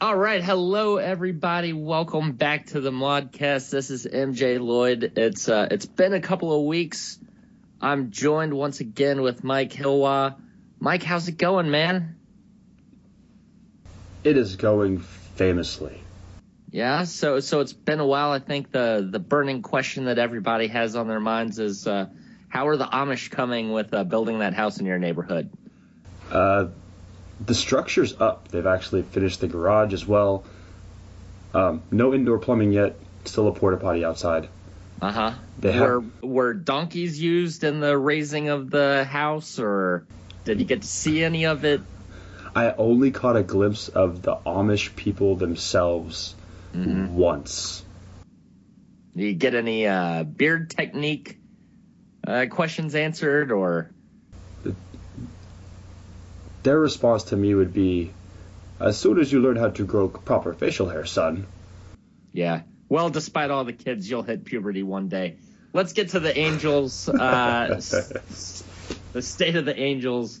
All right, hello everybody. Welcome back to the Modcast. This is MJ Lloyd. It's uh, it's been a couple of weeks. I'm joined once again with Mike Hilwa. Mike, how's it going, man? It is going famously. Yeah, so so it's been a while. I think the the burning question that everybody has on their minds is uh, how are the Amish coming with uh, building that house in your neighborhood? Uh, the structure's up. They've actually finished the garage as well. Um, no indoor plumbing yet. Still a porta potty outside. Uh huh. They have- were were donkeys used in the raising of the house, or did you get to see any of it? I only caught a glimpse of the Amish people themselves once. Did you get any uh, beard technique uh, questions answered, or Their response to me would be, "As soon as you learn how to grow proper facial hair, son." yeah? Well, despite all the kids, you'll hit puberty one day. Let's get to the Angels. Uh, s- the state of the Angels.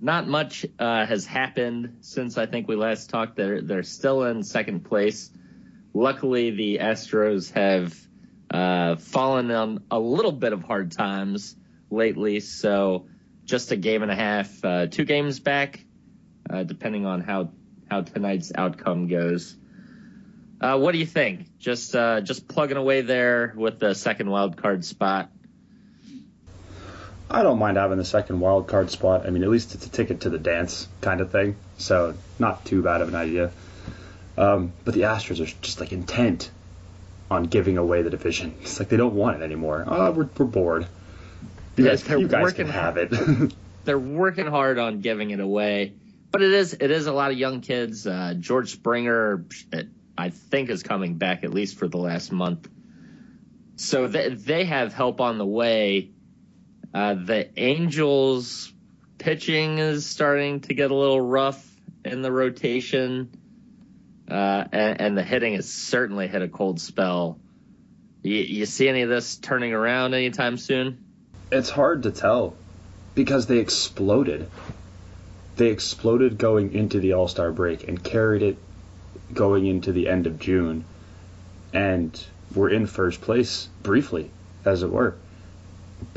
Not much uh, has happened since I think we last talked. They're they're still in second place. Luckily, the Astros have uh, fallen on a little bit of hard times lately. So just a game and a half, uh, two games back, uh, depending on how how tonight's outcome goes. Uh, what do you think? Just uh, just plugging away there with the second wild card spot. I don't mind having the second wild card spot. I mean, at least it's a ticket to the dance kind of thing, so not too bad of an idea. Um, but the Astros are just like intent on giving away the division. It's like they don't want it anymore. Oh, we're, we're bored. Guys, they're you guys working can have it. They're working hard on giving it away, but it is it is a lot of young kids. Uh, George Springer, I think, is coming back at least for the last month. So they they have help on the way. Uh, the Angels pitching is starting to get a little rough in the rotation, uh, and, and the hitting has certainly hit a cold spell. You, you see any of this turning around anytime soon? It's hard to tell because they exploded. They exploded going into the All Star break and carried it going into the end of June, and were in first place briefly, as it were.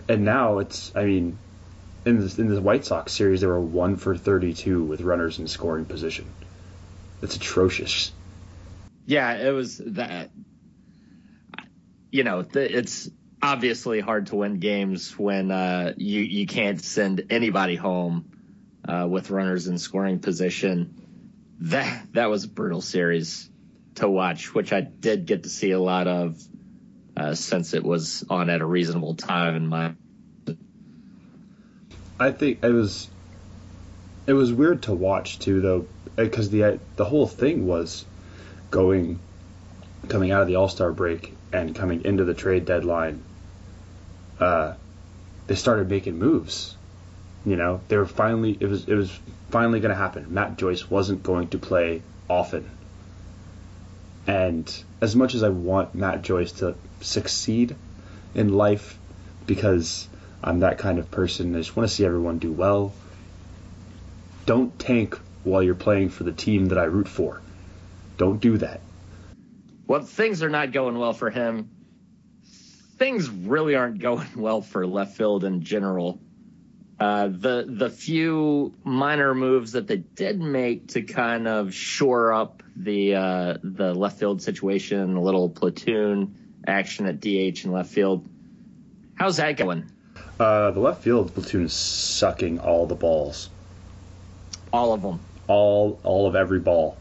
And now it's, I mean, in the, in the White Sox series, they were one for 32 with runners in scoring position. That's atrocious. Yeah, it was that. You know, it's obviously hard to win games when uh, you you can't send anybody home uh, with runners in scoring position. That that was a brutal series to watch, which I did get to see a lot of uh, since it was on at a reasonable time in my. I think it was it was weird to watch too, though, because the the whole thing was going coming out of the All Star break and coming into the trade deadline. Uh, they started making moves. You know, they were finally it was it was finally going to happen. Matt Joyce wasn't going to play often. And as much as I want Matt Joyce to succeed in life because I'm that kind of person. I just want to see everyone do well. Don't tank while you're playing for the team that I root for. Don't do that. Well, things are not going well for him. Things really aren't going well for left field in general. Uh, the the few minor moves that they did make to kind of shore up the uh, the left field situation, a little platoon action at DH and left field. How's that going? Uh, the left field platoon is sucking all the balls, All of them. all all of every ball.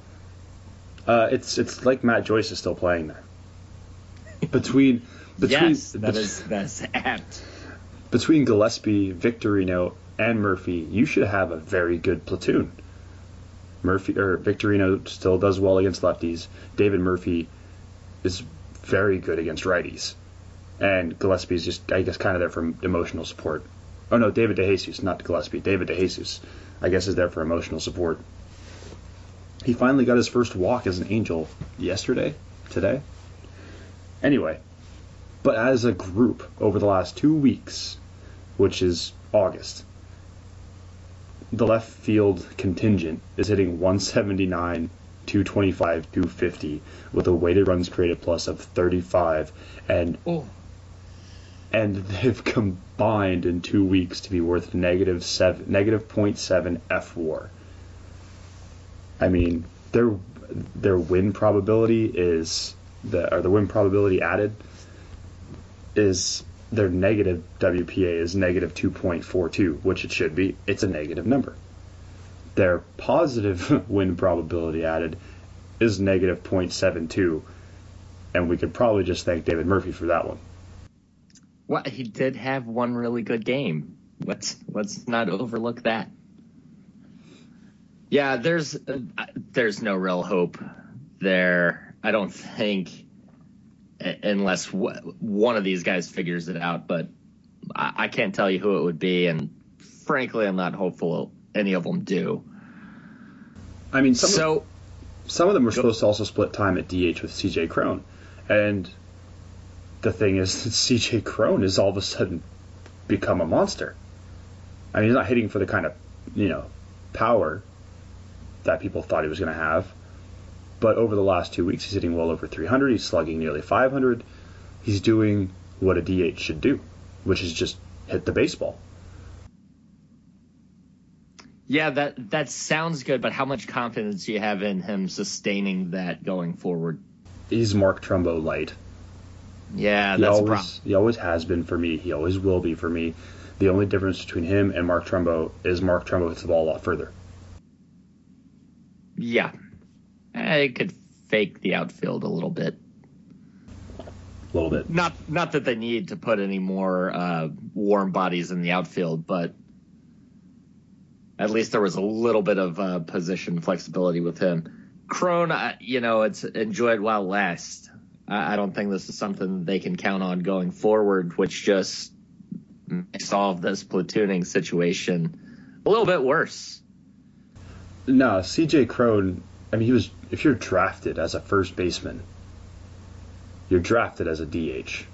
Uh, it's it's like Matt Joyce is still playing there. Between between yes, that is that's apt. between Gillaspie, Victorino, and Murphy, you should have a very good platoon. Murphy or Victorino still does well against lefties. David Murphy is very good against righties, and Gillaspie is just I guess kind of there for emotional support. Oh no, David DeJesus, not Gillaspie. David DeJesus, I guess, is there for emotional support. He finally got his first walk as an Angel yesterday, today. Anyway, but as a group over the last two weeks, which is August, the left field contingent is hitting 179, 225, 250 with a weighted runs created plus of 35 and Oh. and they've combined in 2 weeks to be worth negative 7 negative 0.7 F war. I mean, their their win probability is the or the win probability added is their negative WPA is negative 2.42, which it should be. It's a negative number. Their positive win probability added is negative 0.72, and we could probably just thank David Murphy for that one. Well, he did have one really good game. Let's let's not overlook that. Yeah, there's uh, there's no real hope there. I don't think unless w- one of these guys figures it out, but I, I can't tell you who it would be, and frankly, I'm not hopeful any of them do. I mean, some, of, So some of them were supposed to also split time at DH with CJ Cron, and the thing is that CJ Cron has all of a sudden become a monster. I mean, he's not hitting for the kind of you know power that people thought he was going to have, but over the last two weeks, he's hitting well over 300. He's slugging nearly 500. He's doing what a DH should do, which is just hit the baseball. yeah, that that sounds good, but how much confidence do you have in him sustaining that going forward? He's Mark Trumbo light. Yeah, that's a always problem. he always has been for me. He always will be for me. The only difference between him and Mark Trumbo is Mark Trumbo hits the ball a lot further. Yeah. I could fake the outfield a little bit. A little bit. Not not that they need to put any more uh, warm bodies in the outfield, but at least there was a little bit of uh, position flexibility with him. Cron, uh, you know, it's enjoy it while last. I, I don't think this is something they can count on going forward, which just of this platooning situation a little bit worse. No, CJ Cron, I mean he was if you're drafted as a first baseman, you're drafted as a DH.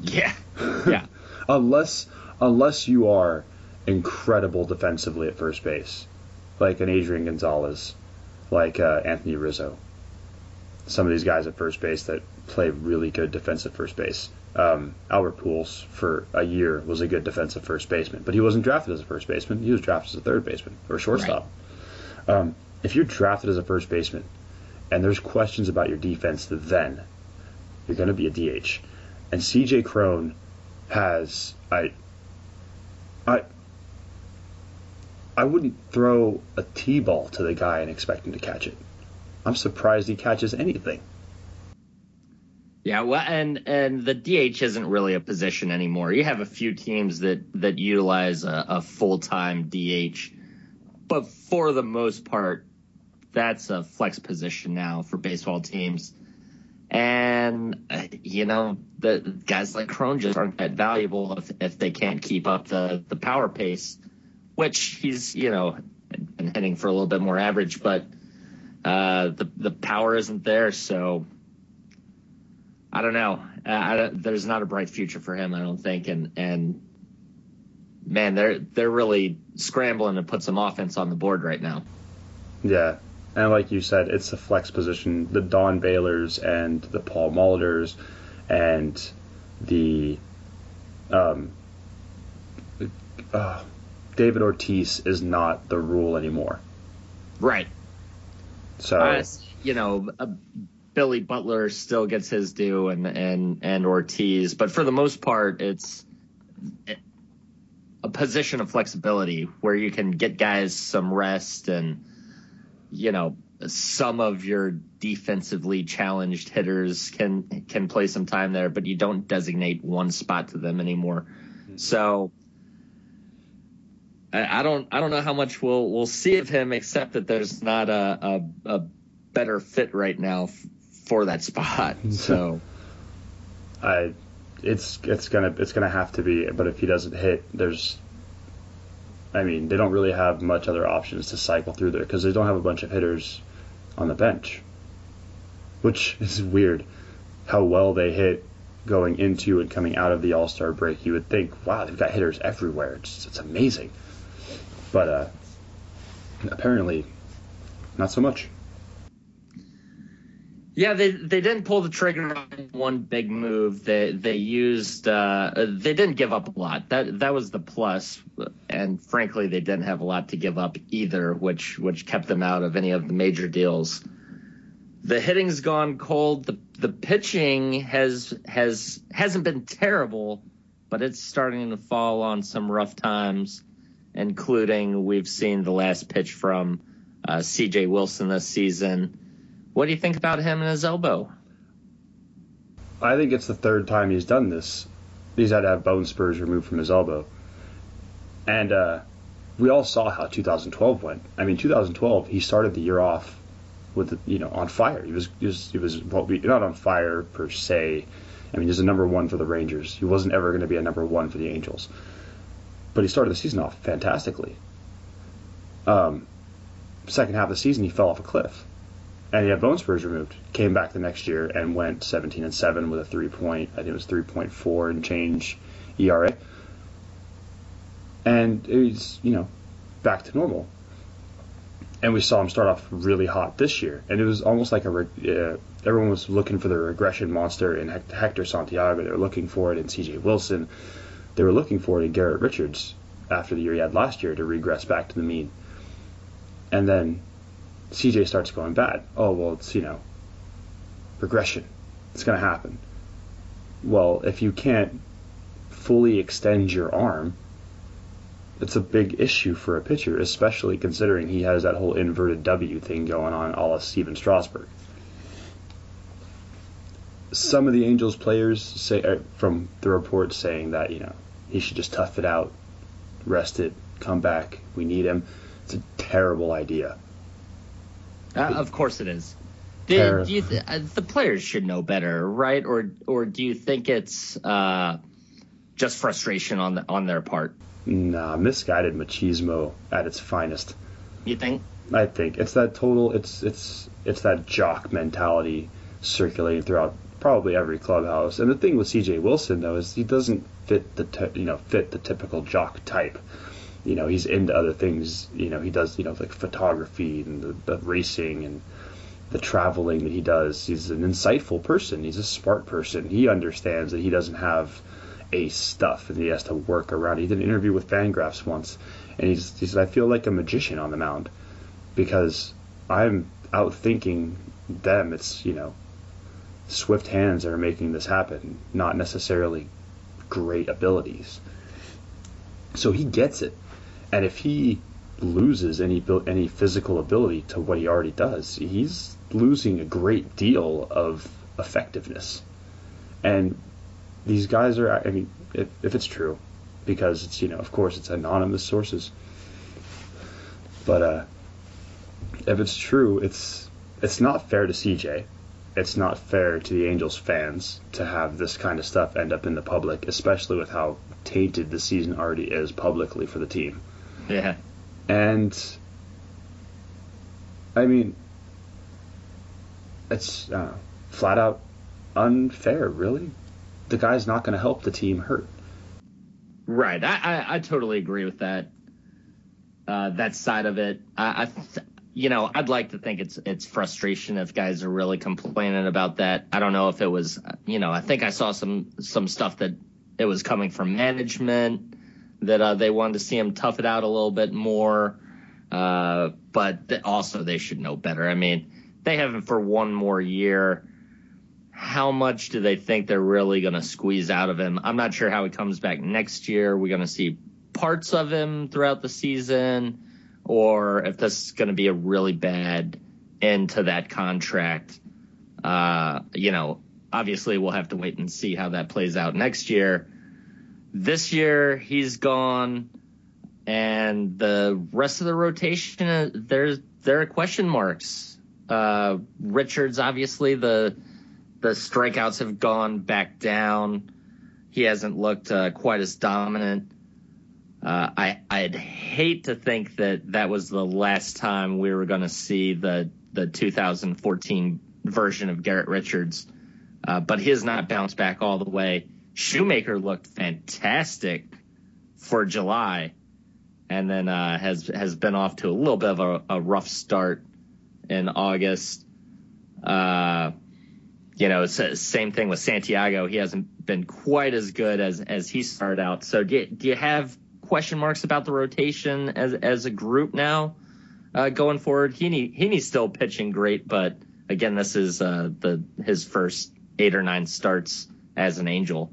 Yeah, yeah. Unless unless you are incredible defensively at first base, like an Adrian Gonzalez, like uh, Anthony Rizzo. Some of these guys at first base that play really good defensive first base. Um, Albert Pujols for a year was a good defensive first baseman, but he wasn't drafted as a first baseman. He was drafted as a third baseman or shortstop. Um, if you're drafted as a first baseman and there's questions about your defense, then you're going to be a DH. And CJ Cron has I I I wouldn't throw a T-ball to the guy and expect him to catch it. I'm surprised he catches anything. Yeah, well, and and the DH isn't really a position anymore. You have a few teams that that utilize a, a full time DH, but for the most part, that's a flex position now for baseball teams. And uh, you know, the guys like Cron just aren't that valuable if if they can't keep up the the power pace, which he's you know been hitting for a little bit more average, but uh, the the power isn't there, so. I don't know. Uh, I there's not a bright future for him, I don't think. And and man, they're they're really scrambling to put some offense on the board right now. Yeah. And like you said, it's a flex position. The Don Baylors and the Paul Mulders and the um, uh, David Ortiz is not the rule anymore. Right. So you know, uh, Billy Butler still gets his due, and and and Ortiz, but for the most part, it's a position of flexibility where you can get guys some rest and you know some of your defensively challenged hitters can can play some time there but you don't designate one spot to them anymore mm-hmm. so I, I don't I don't know how much we'll we'll see of him except that there's not a a, a better fit right now f- for that spot so I, it's it's gonna it's gonna have to be. But if he doesn't hit, there's. I mean, they don't really have much other options to cycle through there because they don't have a bunch of hitters on the bench, which is weird. How well they hit going into and coming out of the All Star break. You would think, wow, they've got hitters everywhere. It's it's amazing, but uh, apparently, not so much. Yeah, they they didn't pull the trigger on one big move. They they used uh, they didn't give up a lot. That that was the plus, and frankly, they didn't have a lot to give up either, which which kept them out of any of the major deals. The hitting's gone cold. The the pitching has has hasn't been terrible, but it's starting to fall on some rough times, including we've seen the last pitch from uh, C.J. Wilson this season what do you think about him and his elbow? I think it's the third time he's done this. He's had to have bone spurs removed from his elbow. And uh, we all saw how 2012 went. I mean, 2012, he started the year off with, you know, on fire. He was, he was, well, not on fire per se. I mean, he's a number one for the Rangers. He wasn't ever going to be a number one for the Angels. But he started the season off fantastically. Um, second half of the season, he fell off a cliff and he had bone spurs removed. Came back the next year and went 17 and seven with a three point. I think it was 3.4 and change ERA. And he's you know back to normal. And we saw him start off really hot this year, and it was almost like a uh, everyone was looking for the regression monster in Hector Santiago. They were looking for it in C.J. Wilson. They were looking for it in Garrett Richards after the year he had last year to regress back to the mean. And then CJ starts going bad. Oh, well, it's, you know, regression. It's going to happen. Well, if you can't fully extend your arm, it's a big issue for a pitcher, especially considering he has that whole inverted W thing going on, a la Stephen Strasburg. Some of the Angels players say uh, from the reports saying that you know he should just tough it out, rest it, come back. We need him. It's a terrible idea. Uh, of course it is. Do, do you th- uh, the players should know better, right? Or or do you think it's uh, just frustration on the, on their part? Nah, misguided machismo at its finest. You think? I think it's that total. It's it's it's that jock mentality circulating throughout probably every clubhouse. And the thing with C.J. Wilson though is he doesn't fit the you know fit the typical jock type you know he's into other things. You know he does you know like photography and the, the racing and the traveling that he does. He's an insightful person. He's a smart person. He understands that he doesn't have ace stuff and he has to work around. He did an interview with Fangraphs once, and he's, he said, "I feel like a magician on the mound because I'm out thinking them. It's you know swift hands that are making this happen, not necessarily great abilities." So he gets it. And if he loses any any physical ability to what he already does, he's losing a great deal of effectiveness. And these guys are, I mean, if, if it's true, because it's, you know, of course, it's anonymous sources. But uh, if it's true, it's it's not fair to CJ. It's not fair to the Angels fans to have this kind of stuff end up in the public, especially with how tainted the season already is publicly for the team. Yeah. And I mean, it's uh, flat out unfair, really. The guy's not going to help the team hurt. Right. I, I, I totally agree with that. Uh, that side of it. I, I th- you know, I'd like to think it's it's frustration if guys are really complaining about that. I don't know if it was, you know, I think I saw some some stuff that it was coming from management that uh, they wanted to see him tough it out a little bit more. Uh, but th- also they should know better. I mean, they have him for one more year. How much do they think they're really going to squeeze out of him? I'm not sure how he comes back next year. We're going to see parts of him throughout the season, or if this is going to be a really bad end to that contract. Uh, you know, obviously we'll have to wait and see how that plays out next year. This year he's gone, and the rest of the rotation uh, there's there are question marks. Uh, Richards obviously the the strikeouts have gone back down. He hasn't looked uh, quite as dominant. Uh, I I'd hate to think that that was the last time we were going to see the the 2014 version of Garrett Richards, uh, but he has not bounced back all the way. Shoemaker looked fantastic for July, and then uh, has has been off to a little bit of a, a rough start in August. Uh, you know, same thing with Santiago. He hasn't been quite as good as as he started out. So do you, do you have question marks about the rotation as as a group now uh, going forward? Heaney Heaney's still pitching great, but again, this is uh, the his first eight or nine starts as an Angel.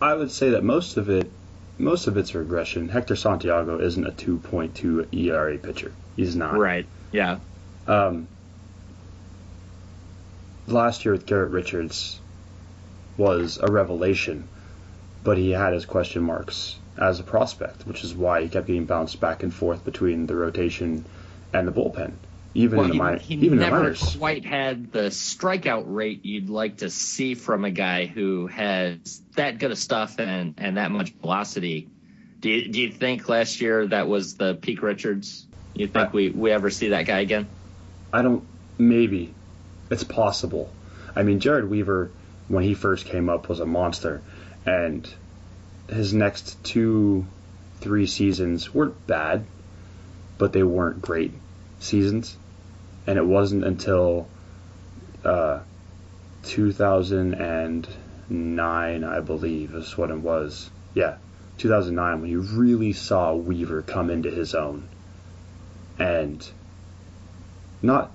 I would say that most of it, most of it's regression. Hector Santiago isn't a 2.2 ERA pitcher. He's not. Right. Yeah. Um, last year with Garrett Richards was a revelation, but he had his question marks as a prospect, which is why he kept getting bounced back and forth between the rotation and the bullpen. Even well, in the minor, he even never in the minors. quite had the strikeout rate you'd like to see from a guy who has that good of stuff and and that much velocity. Do you, do you think last year that was the peak Richards? You think I, we we ever see that guy again? I don't. Maybe it's possible. I mean, Jered Weaver when he first came up was a monster, and his next two, three seasons weren't bad, but they weren't great seasons and it wasn't until uh, 2009, I believe, is what it was. Yeah, 2009 when you really saw Weaver come into his own and not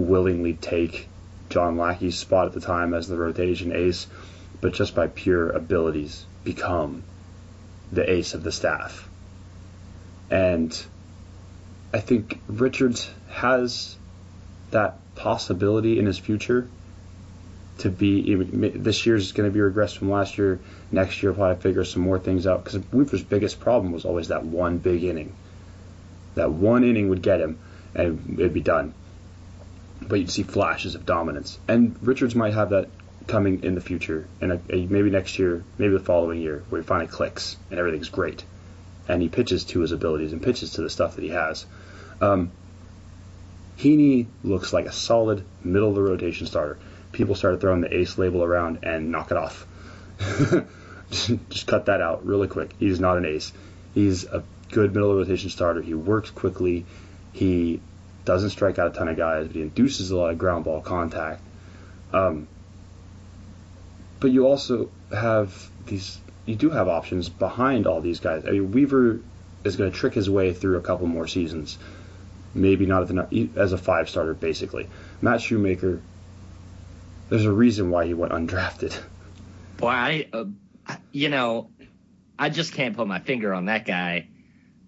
willingly take John Lackey's spot at the time as the rotation ace, but just by pure abilities become the ace of the staff. And I think Richards has that possibility in his future to be this year's going to be regressed from last year. Next year, probably figure some more things out because Weaver's biggest problem was always that one big inning. That one inning would get him, and it'd be done. But you'd see flashes of dominance, and Richards might have that coming in the future, and maybe next year, maybe the following year, where he finally clicks and everything's great, and he pitches to his abilities and pitches to the stuff that he has. Um, Heaney looks like a solid middle of the rotation starter. People started throwing the ace label around and knock it off. just, cut that out really quick. He's not an ace. He's a good middle of the rotation starter. He works quickly. He doesn't strike out a ton of guys, but he induces a lot of ground ball contact. Um, but you also have these. You do have options behind all these guys. I mean, Weaver is going to trick his way through a couple more seasons maybe not the, as a five starter, basically. Matt Shoemaker, there's a reason why he went undrafted. Boy, I, uh, you know, I just can't put my finger on that guy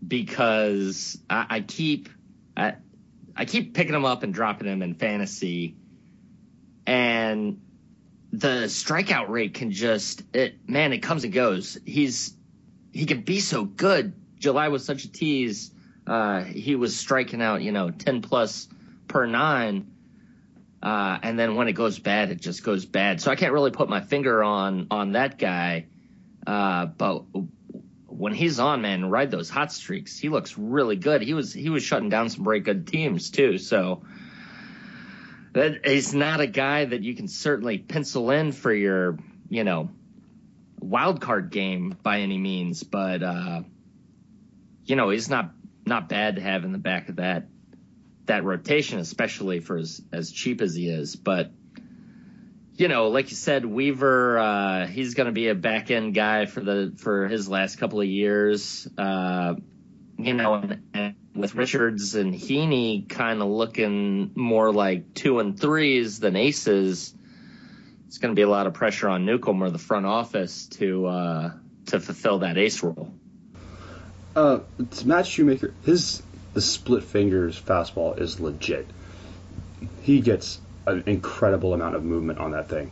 because I, I keep, I keep picking him up and dropping him in fantasy, and the strikeout rate can just, it, man, it comes and goes. He's, he can be so good. July was such a tease uh, he was striking out, you know, 10 plus per nine. Uh, and then when it goes bad, it just goes bad. So I can't really put my finger on, on that guy. Uh, but when he's on, man, ride those hot streaks. He looks really good. He was, he was shutting down some very good teams too. So that he's not a guy that you can certainly pencil in for your, you know, wild card game by any means, but, uh, you know, he's not not bad to have in the back of that that rotation, especially for as, as cheap as he is. But you know, like you said, Weaver, uh, he's going to be a back end guy for the for his last couple of years. Uh, you know, and, and with Richards and Heaney kind of looking more like two and threes than aces, it's going to be a lot of pressure on Newcomb or the front office to uh, to fulfill that ace role. Uh, Matt Shoemaker, his the split fingers fastball is legit. He gets an incredible amount of movement on that thing,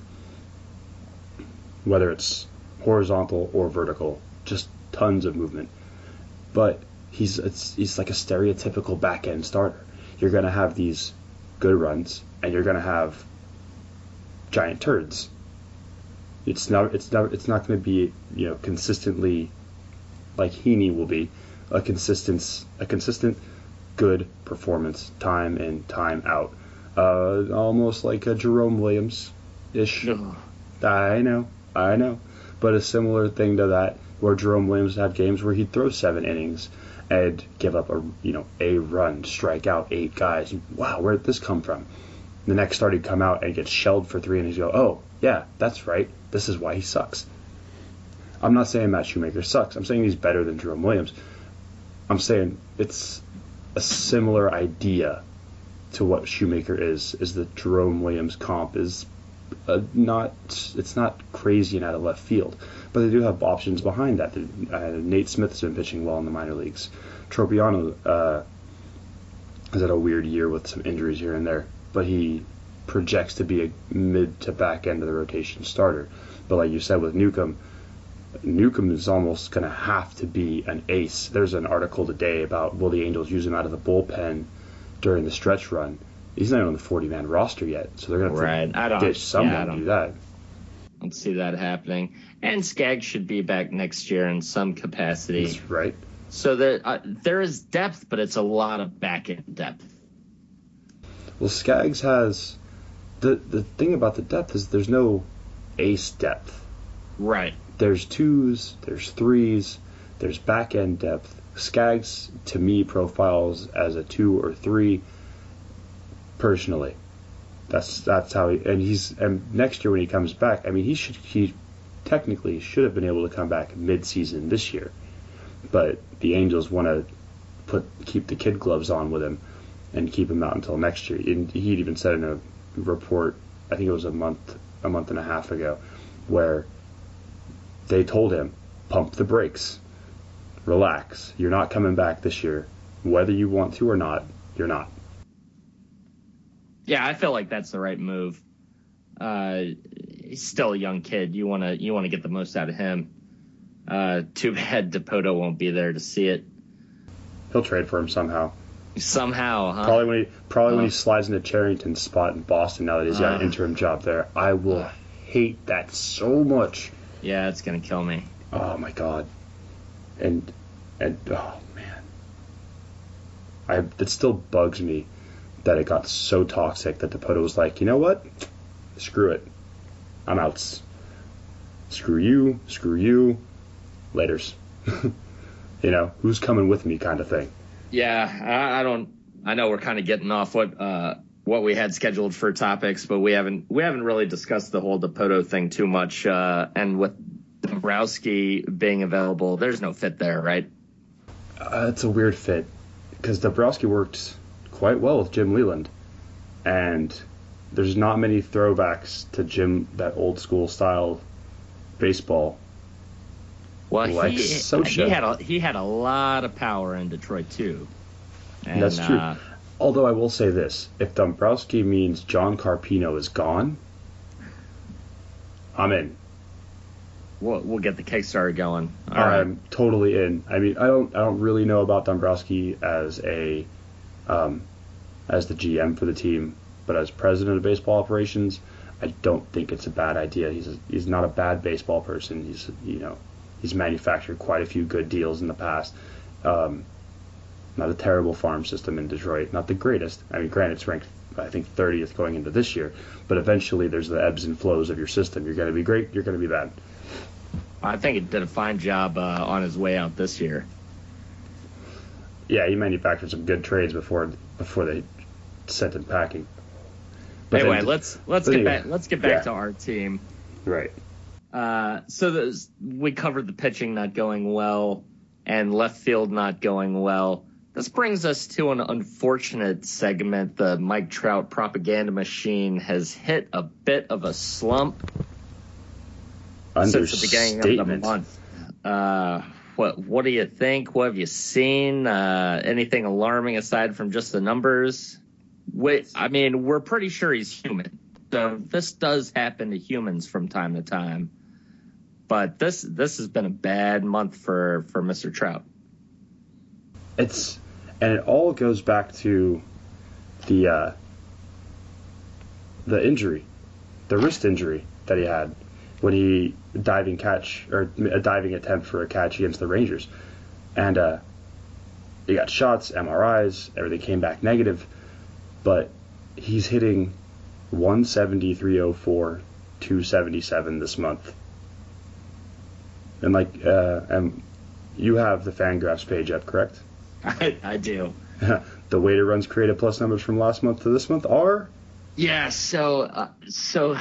whether it's horizontal or vertical, just tons of movement. But he's he's like a stereotypical back end starter. You're gonna have these good runs, and you're gonna have giant turds. It's not it's not it's not going to be you know consistently like Heaney will be, a consistent, a consistent good performance time in, time out. Uh, almost like a Jerome Williams ish. I know, I know. But a similar thing to that, where Jerome Williams had games where he'd throw seven innings and give up a you know a run, strike out eight guys. Wow, where did this come from? The next start he'd come out and get shelled for three, and he'd go, "Oh, yeah, that's right. This is why he sucks." I'm not saying Matt Shoemaker sucks. I'm saying he's better than Jerome Williams. I'm saying it's a similar idea to what Shoemaker is. Is that Jerome Williams comp is uh, not it's not crazy and out of left field, but they do have options behind that. Uh, Nate Smith's been pitching well in the minor leagues. Tropeano uh, has had a weird year with some injuries here and there, but he projects to be a mid to back end of the rotation starter. But like you said with Newcomb, Newcomb is almost going to have to be an ace. There's an article today about will the Angels use him out of the bullpen during the stretch run. He's not even on the 40 man roster yet, so they're going to right. have to ditch someone yeah, to do that. I don't see that happening. And Skaggs should be back next year in some capacity. That's right. So there, uh, there is depth, but it's a lot of back end depth. Well, Skaggs has the the thing about the depth is there's no ace depth. Right. There's twos, there's threes, there's back end depth. Skaggs to me profiles as a two or three. Personally, that's that's how he and he's and next year when he comes back, I mean he should he technically should have been able to come back mid season this year, but the Angels want to put keep the kid gloves on with him and keep him out until next year. And he'd even said in a report, I think it was a month a month and a half ago, where they told him pump the brakes, relax. You're not coming back this year, whether you want to or not. You're not. Yeah, I feel like that's the right move. Uh, he's still a young kid. You wanna you wanna get the most out of him. Uh, too bad Dipoto won't be there to see it. He'll trade for him somehow. Somehow, huh? Probably when he probably when he slides into Cherington's spot in Boston now that he's got an Uh. interim job there. I will hate that so much. Yeah, it's gonna kill me. Oh my god. And and oh man. I it still bugs me that it got so toxic that Dipoto was like, you know what? Screw it. I'm out. Screw you, screw you. Laters. you know, who's coming with me kind of thing. Yeah, I, I don't. I know we're kind of getting off what uh, what we had scheduled for topics, but we haven't we haven't really discussed the whole Dipoto thing too much. Uh, and with Dombrowski being available, there's no fit there, right? Uh, it's a weird fit because Dombrowski worked quite well with Jim Leyland, and there's not many throwbacks to Jim that old school style baseball. Well, Like he Scioscia. he had a he had a lot of power in Detroit too. And, That's true. Uh, Although I will say this: if Dombrowski means John Carpino is gone, I'm in. We'll we'll get the Kickstarter going. All right. I'm totally in. I mean, I don't I don't really know about Dombrowski as a um, as the GM for the team, but as president of baseball operations, I don't think it's a bad idea. He's a, he's not a bad baseball person. He's you know he's manufactured quite a few good deals in the past. Um, not a terrible farm system in Detroit. Not the greatest. I mean, granted, it's ranked I think 30th going into this year, but eventually there's the ebbs and flows of your system. You're going to be great. You're going to be bad. I think he did a fine job uh, on his way out this year. yeah, he manufactured some good trades before before they sent him packing. But anyway, then- let's let's get anyway, back let's get back yeah. to our team. right. Uh, so we covered the pitching not going well and left field not going well. This brings us to an unfortunate segment. The Mike Trout propaganda machine has hit a bit of a slump since the beginning of the month. Uh, what what do you think? What have you seen? Uh, anything alarming aside from just the numbers? Wait, I mean, we're pretty sure he's human. So this does happen to humans from time to time. But this this has been a bad month for for Mr. Trout. It's and it all goes back to the uh, the injury, the wrist injury that he had when he diving catch or a diving attempt for a catch against the Rangers, and uh, he got shots, MRIs, everything came back negative, but he's hitting 170, 304, 277 this month. And like, uh, and you have the Fangraphs page up, correct? I, I do. the weighted runs created plus numbers from last month to this month are Yeah, so uh, so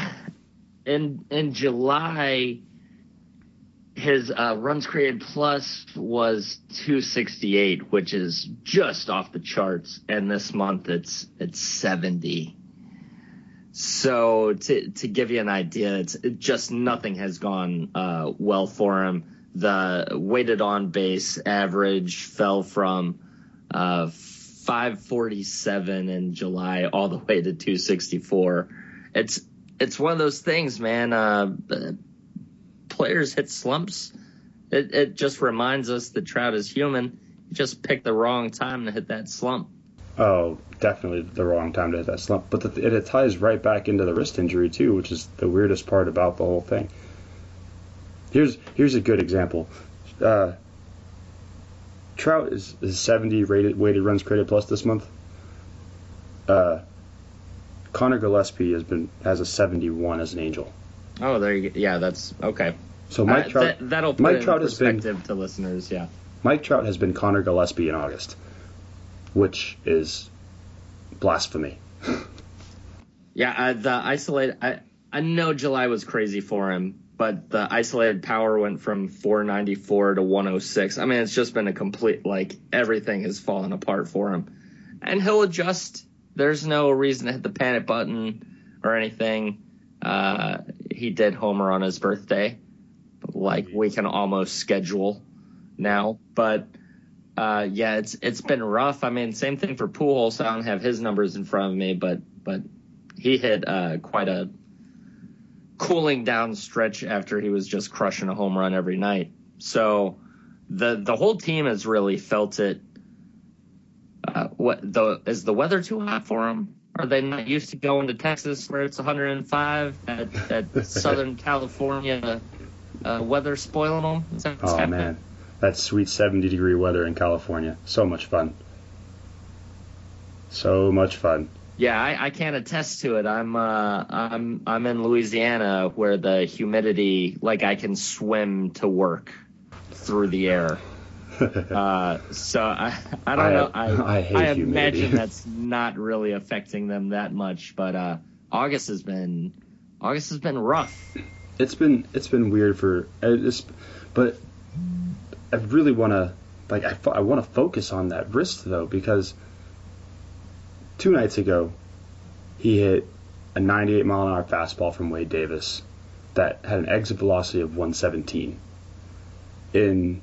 in in July, his uh, runs created plus was 268, which is just off the charts, and this month it's it's 70. So to to give you an idea, it's it just nothing has gone uh, well for him. The weighted on base average fell from uh, 547 in July all the way to 264. It's it's one of those things, man. Uh, players hit slumps. It, it just reminds us that Trout is human. He just picked the wrong time to hit that slump. Oh, definitely the wrong time to hit that slump. But the, it, it ties right back into the wrist injury too, which is the weirdest part about the whole thing. Here's here's a good example. Uh, Trout is, is 70 rated weighted runs created plus this month. Uh, Conor Gillaspie has been has a 71 as an Angel. Oh, there you go. Yeah, that's okay. So Mike Uh, Trout that, that'll put Mike it in Trout has been perspective to listeners. Yeah. Mike Trout has been Conor Gillaspie in August, which is blasphemy. Yeah, uh, the isolated. I I know July was crazy for him, but the isolated power went from 494 to 106. I mean, it's just been a complete like everything has fallen apart for him, and he'll adjust. There's no reason to hit the panic button or anything. Uh, he did homer on his birthday, like we can almost schedule now, but. Uh, yeah, it's it's been rough. I mean, same thing for Pujols. I don't have his numbers in front of me, but but he hit uh, quite a cooling down stretch after he was just crushing a home run every night. So the the whole team has really felt it. Uh, what the is the weather too hot for them? Are they not used to going to Texas where it's 105? That that Southern California uh, weather spoiling them? Is that Oh happening? man, that sweet 70 degree weather in California. So much fun. So much fun. Yeah, I, I can't attest to it. I'm uh, I'm I'm in Louisiana where the humidity, like I can swim to work through the air. Uh, so I I don't I- know. I I hate humidity. imagine that's not really affecting them that much. But uh, August has been August has been rough. it's been it's been weird for it's, but I really want to like I, I want to focus on that wrist though because two nights ago he hit a 98 mile an hour fastball from Wade Davis that had an exit velocity of 117. In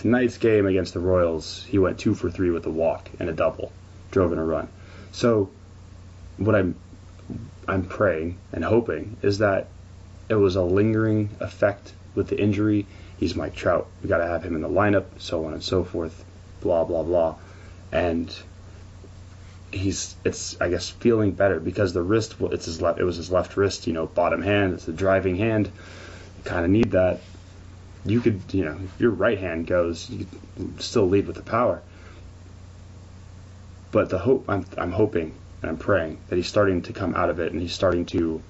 tonight's game against the Royals, he went two for three with a walk and a double, drove in a run. So what I'm I'm praying and hoping is that it was a lingering effect with the injury. He's Mike Trout. We got to have him in the lineup, so on and so forth. Blah blah blah, and he's it's I guess feeling better because the wrist it's his left it was his left wrist you know bottom hand it's the driving hand kind of need that you could you know if your right hand goes you still lead with the power. But the hope I'm I'm hoping and I'm praying that he's starting to come out of it and he's starting to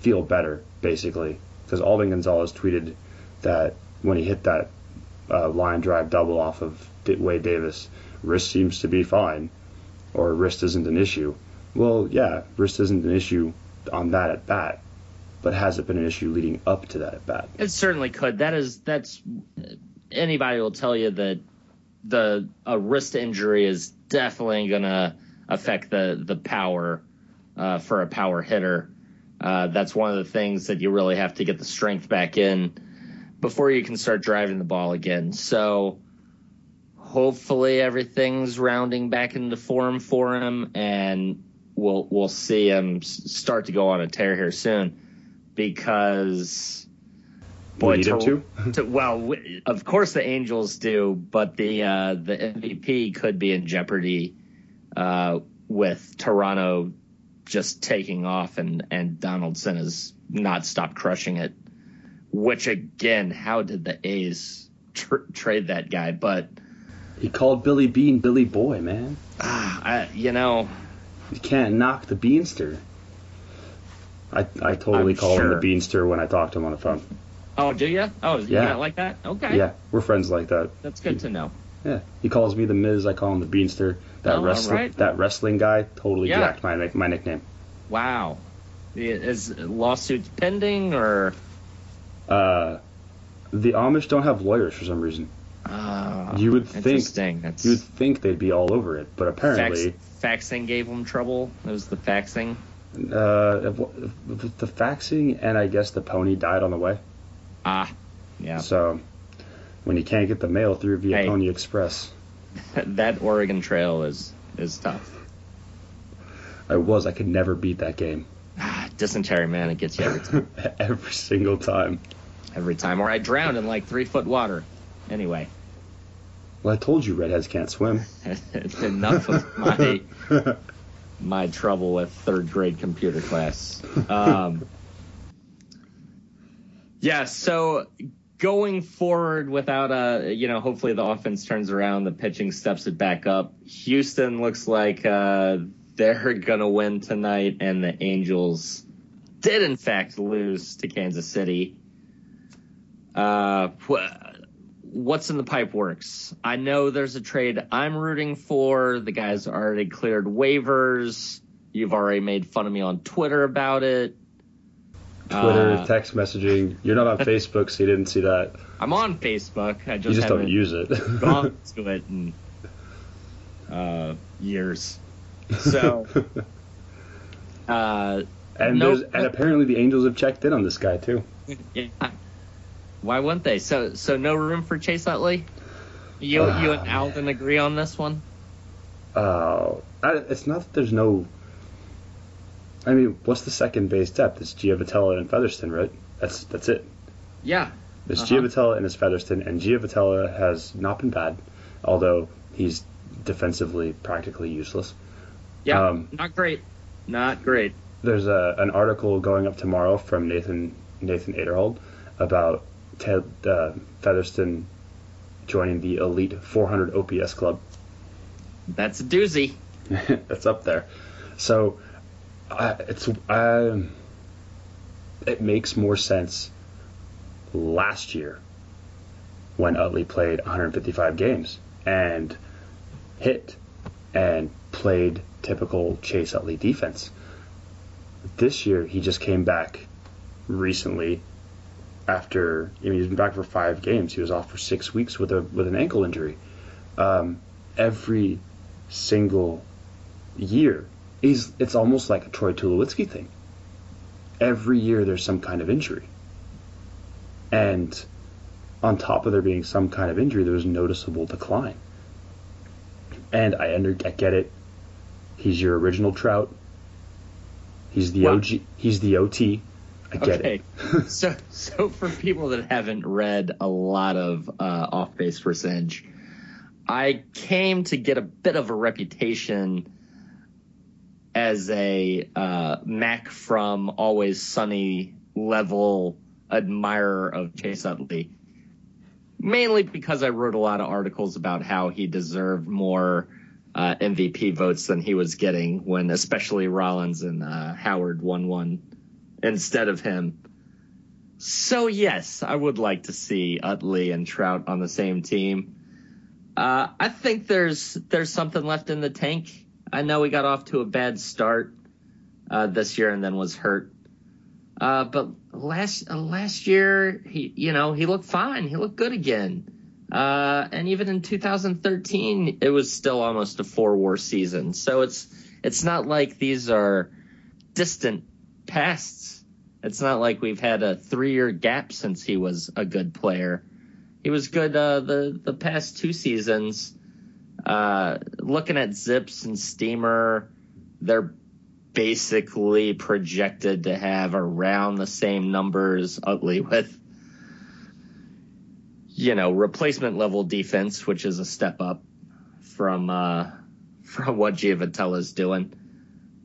feel better basically. Because Alden Gonzalez tweeted that when he hit that uh, line drive double off of Wade Davis wrist seems to be fine or wrist isn't an issue. Well, yeah, wrist isn't an issue on that at bat, but has it been an issue leading up to that at bat? It certainly could. That is that's anybody will tell you that the a wrist injury is definitely gonna affect the the power uh, for a power hitter. Uh, that's one of the things that you really have to get the strength back in before you can start driving the ball again. So hopefully everything's rounding back into form for him, and we'll we'll see him start to go on a tear here soon because We need him to- to? well, of course the Angels do, but the uh, the MVP could be in jeopardy uh, with Toronto just taking off and and Donaldson has not stopped crushing it. Which again, how did the A's tr- trade that guy? But He called Billy Beane Billy Boy, man. ah, you know, You can't knock the Beanster. I, I totally I'm call him the Beanster when I talk to him on the phone. oh, do you? Oh, you Yeah. like that? Okay, Yeah, we're friends like that. that's good to know. Yeah, he calls me the Miz. I call him the Beanster. That Oh, wrestling, alright. that wrestling guy, totally Yeah. jacked my my nickname. Wow. Is lawsuits pending or? Uh, the Amish don't have lawyers for some reason. Uh, You would think- That's You would think they'd be all over it, but apparently, fax, faxing gave them trouble. It was the faxing. Uh, the faxing and I guess the pony died on the way. Ah, yeah. So when you can't get the mail through via Hey. Pony Express, that Oregon Trail is is tough. I was I could never beat that game Ah, dysentery, man, it gets you every time. every single time. every time. Or I drown in like three foot water. Anyway, Well, I told you redheads can't swim. enough of my my trouble with third grade computer class. Um, yeah, so going forward without a, you know, hopefully the offense turns around, the pitching steps it back up. Houston looks like uh, they're going to win tonight, and the Angels did, in fact, lose to Kansas City. Uh, what's in the pipe works. I know there's a trade I'm rooting for. The guys already cleared waivers. You've already made fun of me on Twitter about it. Twitter, Uh, text messaging. You're not on Facebook, so you didn't see that. I'm on Facebook. I just, You just don't use it. gone to it in uh, years. So, uh, and there's and apparently the Angels have checked in on this guy too. yeah. Why wouldn't they? So, so no room for Chase Utley. You, Ah, you and Alden agree on this one? Uh, I, it's not that there's no. I mean, what's the second base depth? It's Giavotella and Featherston, right? That's that's it. Yeah. It's Uh-huh. And it's Featherston, and Giavotella has not been bad, although he's defensively practically useless. Yeah. Um, not great. Not great. There's a, an article going up tomorrow from Nathan Nathan Aderhold about Ted uh, Featherston joining the elite 400 OPS club. That's a doozy. That's up there. So I it's um, it makes more sense last year when Utley played 155 games and hit and played typical Chase Utley defense. This year he just came back recently after I mean he's been back for five games. He was off for six weeks with a with an ankle injury. Um, every single year is it's almost like a Troy Tulowitzki thing. Every year there's some kind of injury. And on top of there being some kind of injury, there's noticeable decline. And I under I get it. He's your original Trout. He's the Wow. OG. He's the OT. I get Okay. it. so, so for people that haven't read a lot of uh, off base percentage, I came to get a bit of a reputation as a uh, Mac from Always Sunny level admirer of Chase Utley. Mainly because I wrote a lot of articles about how he deserved more uh, MVP votes than he was getting when, especially Rollins and uh, Howard won one instead of him. So yes, I would like to see Utley and Trout on the same team. Uh, I think there's there's something left in the tank. I know he got off to a bad start uh, this year and then was hurt. Uh, but last uh, last year, he you know he looked fine. He looked good again. Uh, and even in 2013, it was still almost a four war season. So it's it's not like these are distant pasts. It's not like we've had a three year gap since he was a good player. He was good uh, the the past two seasons. Uh, looking at Zips and Steamer, they're basically projected to have around the same numbers ugly with you know replacement level defense, which is a step up from uh, from what Giavotella's doing.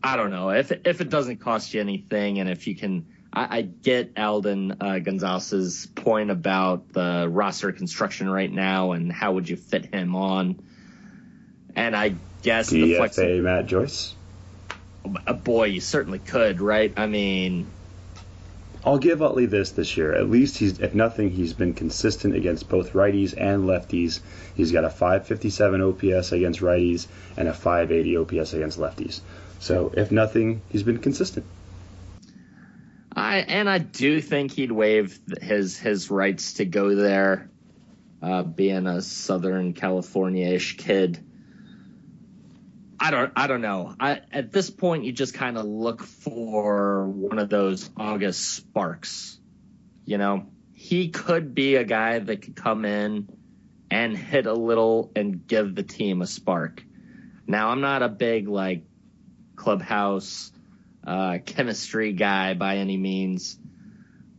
I don't know if if it doesn't cost you anything, and if you can. I, I get Alden uh, Gonzalez's point about the roster construction right now and how would you fit him on. And I guess the flex. DFA Matt Joyce. Uh, boy, you certainly could, right? I mean, I'll give Utley this this year. At least he's, if nothing, he's been consistent against both righties and lefties. He's got a 557 OPS against righties and a 580 OPS against lefties. So if nothing, he's been consistent. I and I do think he'd waive his his rights to go there, uh, being a Southern California-ish kid. I don't I don't know. I at this point you just kind of look for one of those August sparks. You know, he could be a guy that could come in and hit a little and give the team a spark. Now I'm not a big like clubhouse uh, chemistry guy by any means.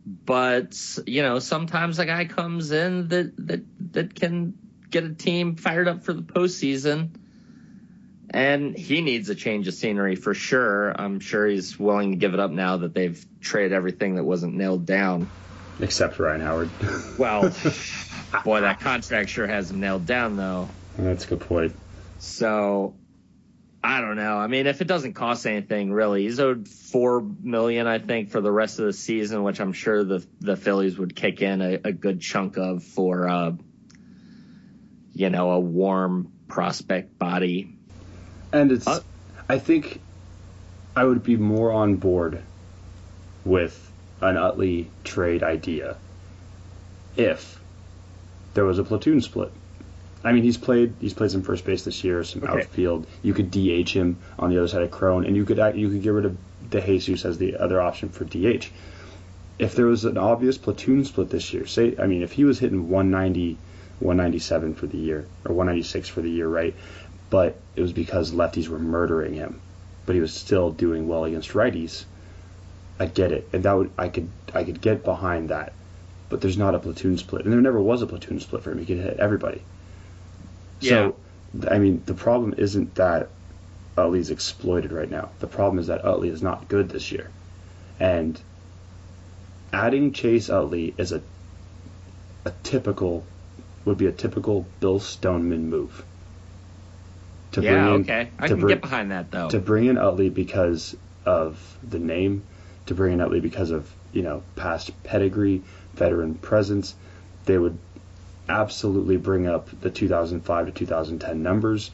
But you know, sometimes a guy comes in that that that can get a team fired up for the postseason, and he needs a change of scenery for sure. I'm sure he's willing to give it up now that they've traded everything that wasn't nailed down, except Ryan Howard. well, boy, that contract sure has him nailed down though. That's a good point. So I don't know. I mean, if it doesn't cost anything, really, he's owed four million, I think, for the rest of the season, which I'm sure the the Phillies would kick in a, a good chunk of for, uh, you know, a warm prospect body. And it's, uh, I think, I would be more on board with an Utley trade idea if there was a platoon split. I mean, he's played he's played some first base this year, some okay. outfield. You could DH him on the other side of Cron, and you could you could get rid of DeJesus as the other option for DH. If there was an obvious platoon split this year, say I mean, if he was hitting 190, 197 for the year or 196 for the year, right? But it was because lefties were murdering him, but he was still doing well against righties. I get it, and that would I could I could get behind that. But there's not a platoon split, and there never was a platoon split for him. He could hit everybody. So, I mean, the problem isn't that Utley's exploited right now. The problem is that Utley is not good this year. And adding Chase Utley is a a typical would be a typical Bill Stoneman move. To yeah, bring in, okay. I can bring, get behind that though. To bring in Utley because of the name, to bring in Utley because of, you know, past pedigree, veteran presence, they would absolutely bring up the 2005 to 2010 numbers.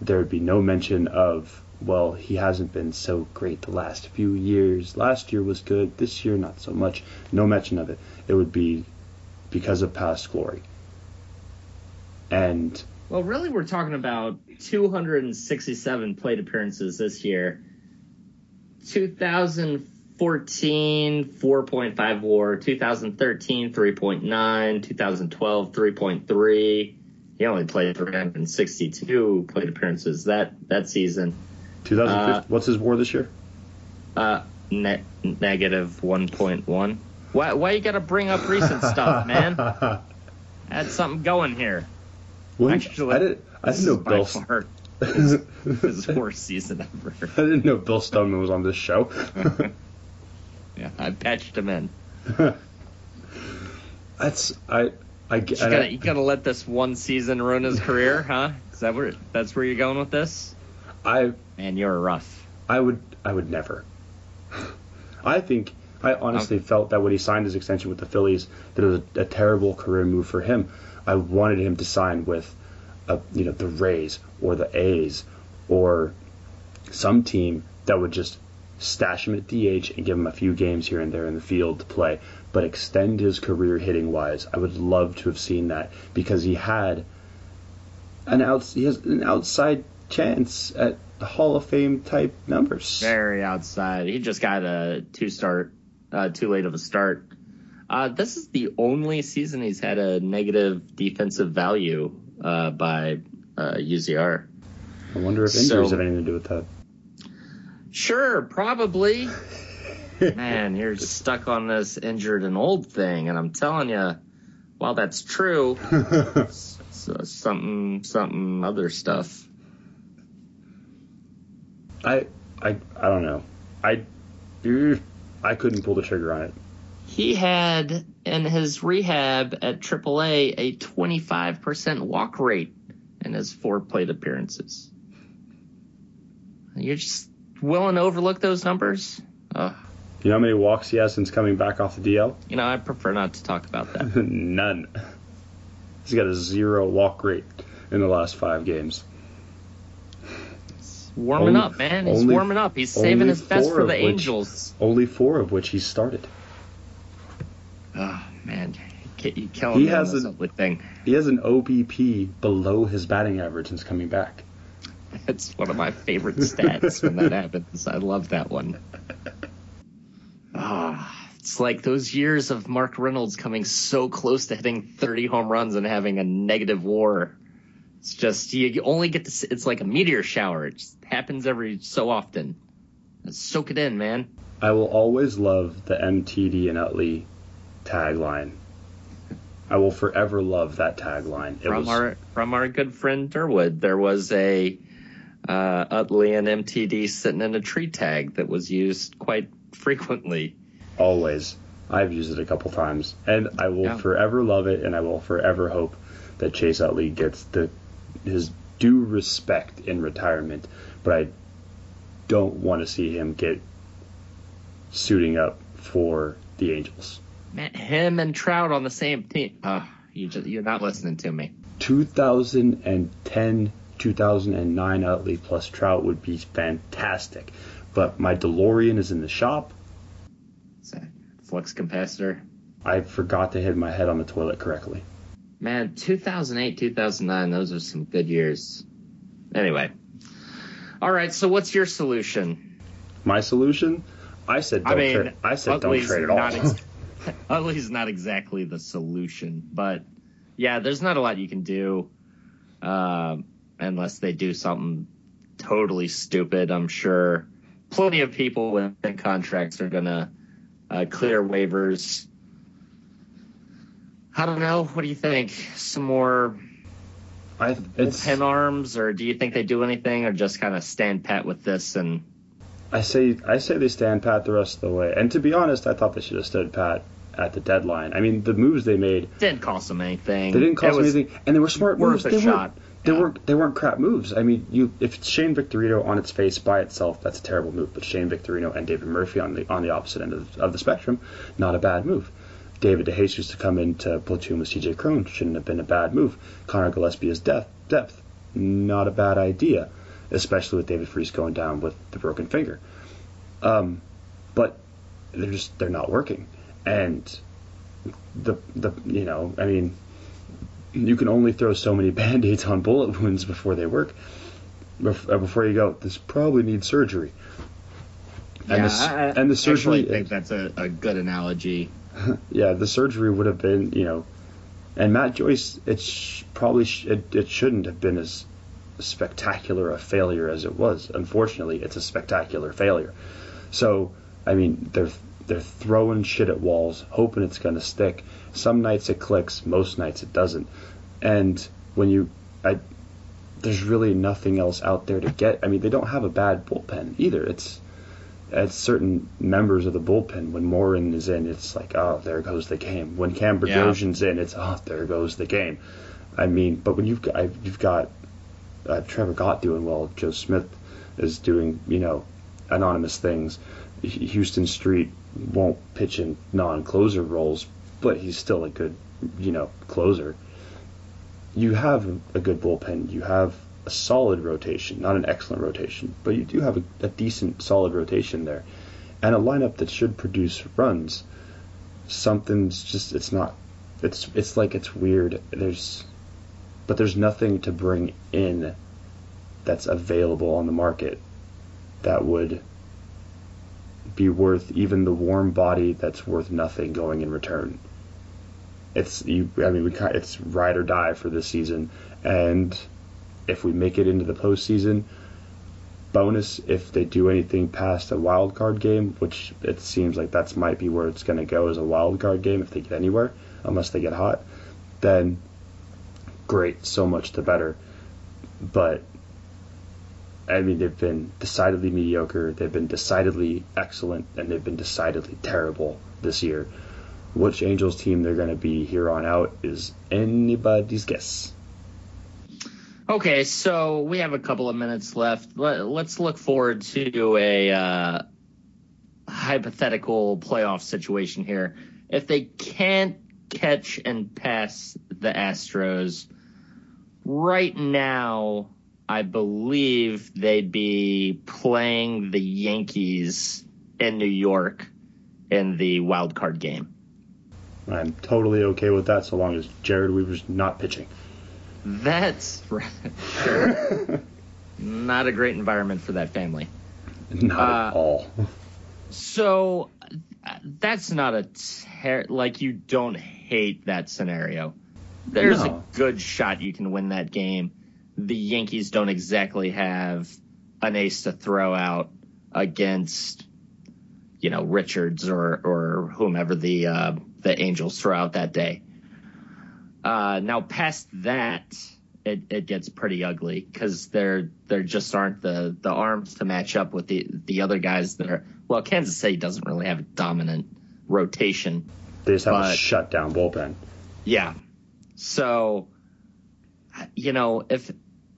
There would be no mention of, well, he hasn't been so great the last few years. Last year was good, this year not so much. No mention of it. It would be because of past glory. And well, really, we're talking about 267 plate appearances this year. 2000 2014, 4.5 war. 2013, 3.9. 2012, 3.3. He only played 362 plate appearances that, that season. 2015, uh, what's his war this year? Uh, ne- negative 1.1. Why, why you got to bring up recent stuff, man? Had something going here. When, Actually, I didn't, I didn't know Bill. Far his, his worst season ever. I didn't know Bill Stoneman was on this show. Yeah, I patched him in. that's I. I, you, gotta, you gotta let this one season ruin his career, huh? Is that where that's where you're going with this? I man, you're rough. I would I would never. I think I honestly okay. felt that when he signed his extension with the Phillies, that it was a, a, terrible career move for him. I wanted him to sign with, a, you know, the Rays or the A's or some team that would just stash him at DH and give him a few games here and there in the field to play, but extend his career hitting wise. I would love to have seen that because he had an out he has an outside chance at Hall of Fame type numbers. Very outside. He just got a two start, uh, too late of a start. Uh, this is the only season he's had a negative defensive value uh, by uh, UZR. I wonder if injuries so, have anything to do with that. Sure, probably. Man, you're stuck on this injured and old thing, and I'm telling you, while that's true, so something, something, other stuff. I, I, I don't know. I, mm, I couldn't pull the trigger on it. He had in his rehab at AAA a 25% walk rate in his four plate appearances. You're just willing to overlook those numbers? Uh, you know how many walks he has since coming back off the DL? You know, I prefer not to talk about that. None. He's got a zero walk rate in the last five games. warming Only- up, man. He's only- warming up. He's saving his best for the which- Angels. Only four of which he started. Oh man, you killing He me has thing. He has an OBP below his batting average since coming back. It's one of my favorite stats when that happens. I love that one. Ah, it's like those years of Mark Reynolds coming so close to hitting 30 home runs and having a negative WAR. It's just you only get to. see- It's like a meteor shower. It just happens every so often. Soak it in, man. I will always love the MTD and Utley tagline. I will forever love that tagline. It from was our from our good friend Durwood. There was a uh, Utley and MTD sitting in a tree tag that was used quite frequently. always. I've used it a couple times, and I will Yeah. forever love it, and I will forever hope that Chase Utley gets the his due respect in retirement. But I don't want to see him get suiting up for the Angels. Man, him and Trout on the same team. Uh, you just, you're not listening to me. 2010, 2009 Utley plus Trout would be fantastic. But my DeLorean is in the shop. Flux capacitor. I forgot to hit my head on the toilet correctly. Man, 2008, 2009, those are some good years. Anyway. All right, so what's your solution? My solution? I said don't I mean, trade. I said Utley's don't trade at all. not ex- Utley's not exactly the solution, but yeah, there's not a lot you can do um, unless they do something totally stupid. I'm sure plenty of people with contracts are gonna uh, clear waivers. I don't know. What do you think? Some more I it's pen arms, or do you think they do anything, or just kind of stand pat with this and I say I say they stand pat the rest of the way. And to be honest, I thought they should have stood pat at the deadline. I mean, the moves they made, didn't cost them anything? they didn't cost was anything, and they were smart moves. They shot. weren't they Yeah. weren't they weren't crap moves. I mean, you if it's Shane Victorino on its face by itself, that's a terrible move. But Shane Victorino and David Murphy on the on the opposite end of, of the spectrum, not a bad move. David DeJesus to come into platoon with CJ Cron shouldn't have been a bad move. Conor Gillaspie's depth, depth, not a bad idea, especially with David Freese going down with the broken finger. Um, but they're just they're not working, and the the you know I mean you can only throw so many band-aids on bullet wounds before they work. Uh, Before you go, this probably needs surgery. And, yeah, the, s- I, and the surgery, I think that's a, a good analogy. yeah, the surgery would have been, you know, and Matt Joyce, it's probably sh- it, it shouldn't have been as spectacular a failure as it was. Unfortunately, it's a spectacular failure. So, I mean, they're they're throwing shit at walls, hoping it's going to stick. Some nights it clicks, most nights it doesn't. And when you, I, there's really nothing else out there to get. I mean, they don't have a bad bullpen either. It's at certain members of the bullpen. When Morin is in, it's like, oh, there goes the game. When Cam Yeah. In, it's oh, there goes the game. I mean, but when you've got you've got uh, Trevor Gott doing well, Joe Smith is doing you know anonymous things. Huston Street won't pitch in non-closer roles, but he's still a good you know closer. You have a good bullpen. You have a solid rotation, not an excellent rotation, but you do have a, a decent, solid rotation there, and a lineup that should produce runs. Something's just it's not. It's it's like it's weird. There's, but there's nothing to bring in that's available on the market that would be worth even the warm body that's worth nothing going in return. It's you. I mean, we it's ride or die for this season, and if we make it into the postseason, bonus if they do anything past a wild card game, which it seems like that's might be where it's going to go as a wild card game if they get anywhere, unless they get hot, then great, so much the better. But I mean, they've been decidedly mediocre, they've been decidedly excellent, and they've been decidedly terrible this year. Which Angels team they're going to be here on out is anybody's guess. Okay, so we have a couple of minutes left. Let, us look forward to a uh, hypothetical playoff situation here. If they can't catch and pass the Astros, right now, I believe they'd be playing the Yankees in New York in the wild card game. I'm totally okay with that so long as Jered Weaver's not pitching. That's right. Sure. not a great environment for that family. Not uh, at all. So that's not a ter- like you don't hate that scenario. There's no. a good shot you can win that game. The Yankees don't exactly have an ace to throw out against, you know, Richards or or whomever the uh, the Angels throw out that day. Uh, now past that, it, it gets pretty ugly because there there just aren't the, the arms to match up with the the other guys that are. Well, Kansas City doesn't really have a dominant rotation. They just have but, a shut down bullpen. Yeah. So, you know, if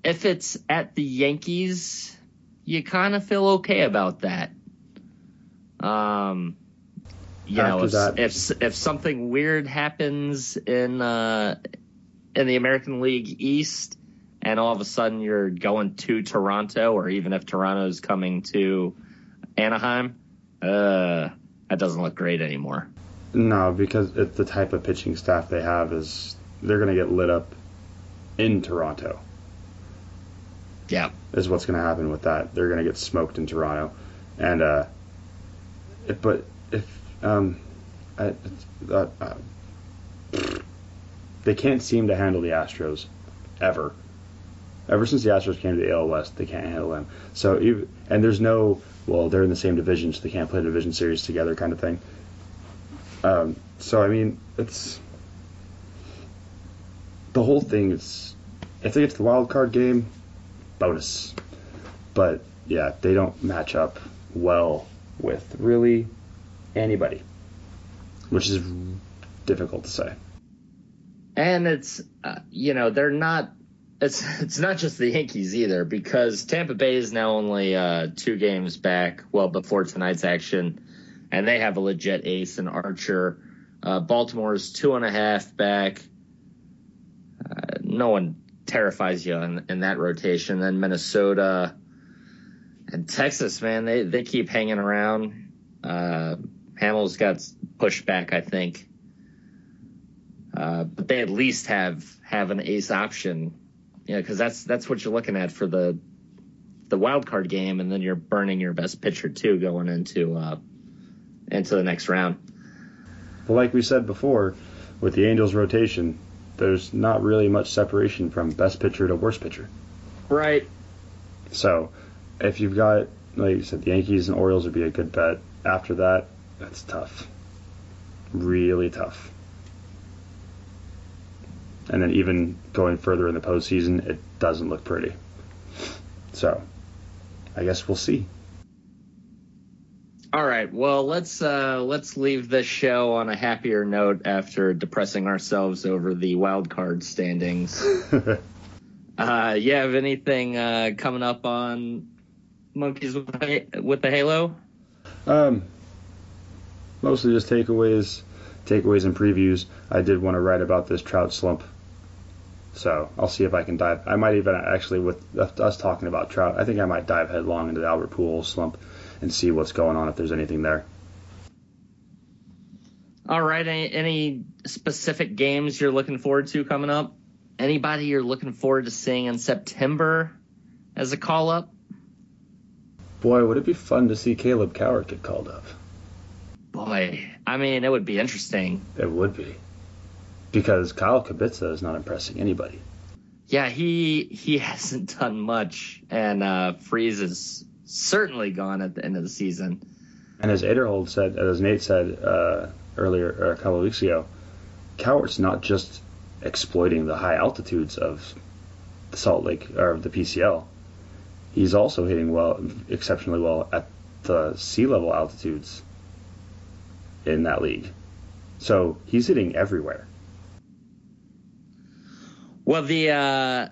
if it's at the Yankees, you kind of feel okay about that. Um, you After know, if, that, if if something weird happens in uh, in the American League East, and all of a sudden you're going to Toronto, or even if Toronto's coming to Anaheim, uh, that doesn't look great anymore. No, because it's the type of pitching staff they have is they're going to get lit up in Toronto. Yeah, is what's going to happen with that. They're going to get smoked in Toronto, and uh, if, but if um, I, uh, uh, they can't seem to handle the Astros ever. Ever since the Astros came to the AL West, they can't handle them. So, even, and there's no well, they're in the same division, so they can't play a division series together, kind of thing. Um, so, I mean, it's the whole thing is if they get to the wild card game, bonus. But yeah, they don't match up well with really anybody, which is difficult to say. And it's uh, you know they're not it's it's not just the Yankees either because Tampa Bay is now only uh, two games back. Well, before tonight's action, and they have a legit ace in Archer. Uh, Baltimore's two and a half back. Uh, no one terrifies you in, in that rotation. Then Minnesota and Texas, man, they they keep hanging around. Uh, Hamels got pushed back, I think. Uh, but they at least have have an ace option, yeah, because that's that's what you're looking at for the the wild card game, and then you're burning your best pitcher too going into uh, into the next round. Like we said before, with the Angels rotation, there's not really much separation from best pitcher to worst pitcher. Right. So, if you've got, like you said, the Yankees and Orioles would be a good bet. After that, that's tough. Really tough. And then even going further in the postseason, it doesn't look pretty. So, I guess we'll see. All right. Well, let's uh, let's leave this show on a happier note after depressing ourselves over the wild card standings. uh, you have anything uh, coming up on Monkeys with the, with the Halo? Um, mostly just takeaways, takeaways and previews. I did want to write about this trout slump, so I'll see if I can dive. I might even actually, with us talking about trout, I think I might dive headlong into the Albert Pujols slump and see what's going on if there's anything there. All right. Any, any specific games you're looking forward to coming up? Anybody you're looking forward to seeing in September as a call up? Boy, would it be fun to see Caleb Cowart get called up. Boy, I mean, it would be interesting. It would be. Because Kyle Kubitza is not impressing anybody. Yeah, he he hasn't done much, and uh, Freese is certainly gone at the end of the season. And as Aderhold said, as Nate said uh, earlier, or a couple of weeks ago, Cowart's not just exploiting the high altitudes of the Salt Lake or the PCL. He's also hitting well, exceptionally well at the sea level altitudes in that league. So he's hitting everywhere. Well, the uh,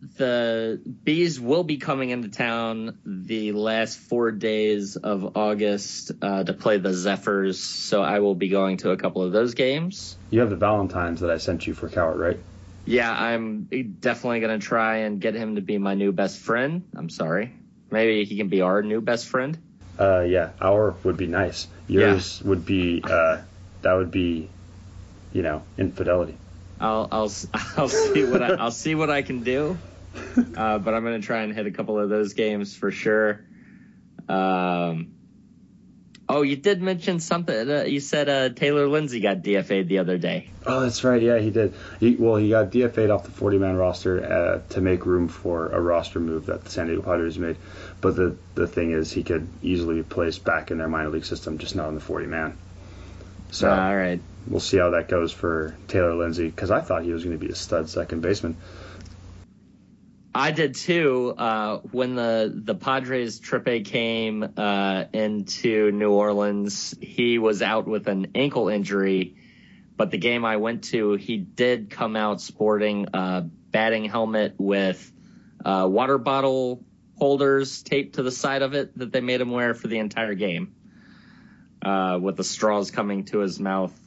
the bees will be coming into town the last four days of August uh, to play the Zephyrs, so I will be going to a couple of those games. You have the Valentines that I sent you for Cowart, right? Yeah, I'm definitely gonna try and get him to be my new best friend. I'm sorry. Maybe he can be our new best friend. Uh, yeah, our would be nice. Yours would be uh, that would be, you know, infidelity. I'll I'll I'll see what I, I'll see what I can do. Uh, but I'm gonna try and hit a couple of those games for sure. Um, oh, you did mention something. Uh, you said uh, Taylor Lindsey got DFA'd the other day. Oh, that's right. Yeah, he did. He, well, he got DFA'd off the 40 man roster uh, to make room for a roster move that the San Diego Padres made. But the the thing is, he could easily be placed back in their minor league system, just not in the 40 man. So all right, we'll see how that goes for Taylor Lindsey because I thought he was going to be a stud second baseman. I did too. Uh, when the the Padres trip A came uh, into New Orleans, he was out with an ankle injury. But the game I went to, he did come out sporting a batting helmet with uh, water bottle holders taped to the side of it that they made him wear for the entire game, uh, with the straws coming to his mouth.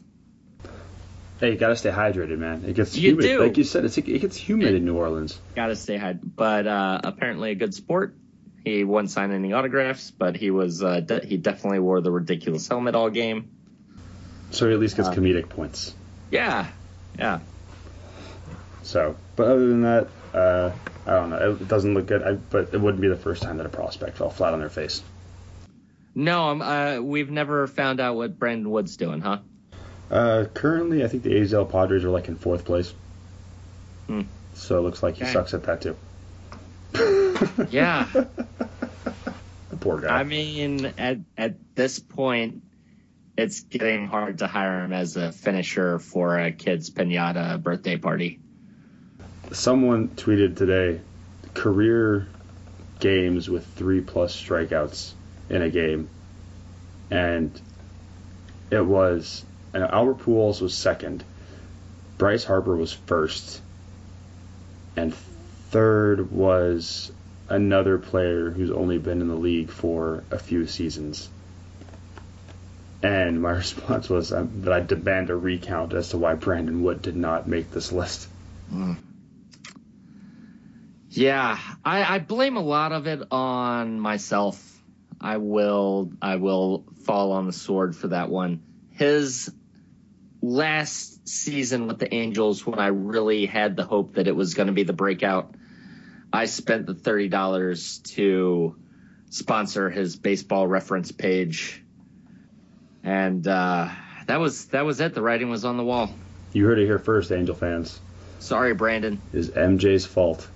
Hey, you gotta stay hydrated, man. It gets You humid. do. Like you said, it's, it gets humid in New Orleans. Gotta stay high. But uh, apparently a good sport. He won't sign any autographs, but he was uh, de- he definitely wore the ridiculous helmet all game. So he at least gets Uh, comedic points. Yeah, yeah. So, but other than that, uh, I don't know. It doesn't look good. I, but it wouldn't be the first time that a prospect fell flat on their face. No, um, uh, we've never found out what Brandon Wood's doing, huh? Uh, currently, I think the AZL Padres are like in fourth place. Hmm. So it looks like he Okay. sucks at that too. Yeah. The poor guy. I mean, at at this point, it's getting hard to hire him as a finisher for a kid's pinata birthday party. Someone tweeted today career games with three plus strikeouts in a game, and it was and Albert Pujols was second, Bryce Harper was first, and third was another player who's only been in the league for a few seasons. And my response was um, that I demand a recount as to why Brandon Wood did not make this list. Yeah, I, I blame a lot of it on myself. I will I will fall on the sword for that one. His last season with the Angels, when I really had the hope that it was going to be the breakout, I spent the thirty dollars to sponsor his baseball reference page, and uh, that was that was it. The writing was on the wall. You heard it here first, Angel fans. Sorry, Brandon. Is MJ's fault.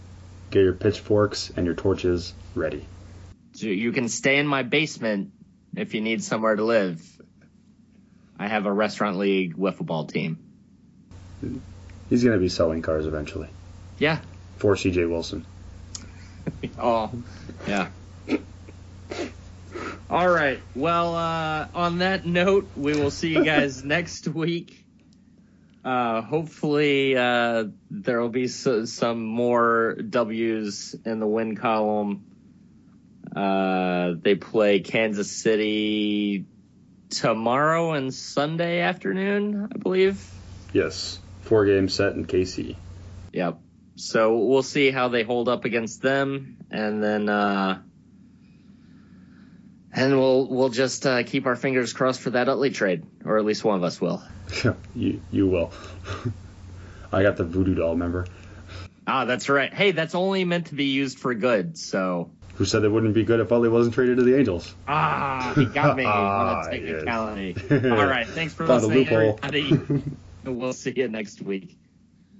Get your pitchforks and your torches ready. You can stay in my basement if you need somewhere to live. I have a restaurant league wiffle ball team. He's going to be selling cars eventually. Yeah. For CJ Wilson. Oh, yeah. All right. Well, uh, on that note, we will see you guys next week. Uh, hopefully, uh, there will be so, some more W's in the win column. Uh, they play Kansas City tomorrow and Sunday afternoon, I believe. Yes. Four game set in KC. Yep. So we'll see how they hold up against them, and then uh, and we'll we'll just uh, keep our fingers crossed for that Utley trade, or at least one of us will. Yeah, you you will. I got the voodoo doll, remember? Ah, that's right. Hey, that's only meant to be used for good. So Who said it wouldn't be good if Utley wasn't traded to the Angels? ah, he got me on Ah, a technicality. yes. All right, thanks for Found listening, everybody. we'll see you next week.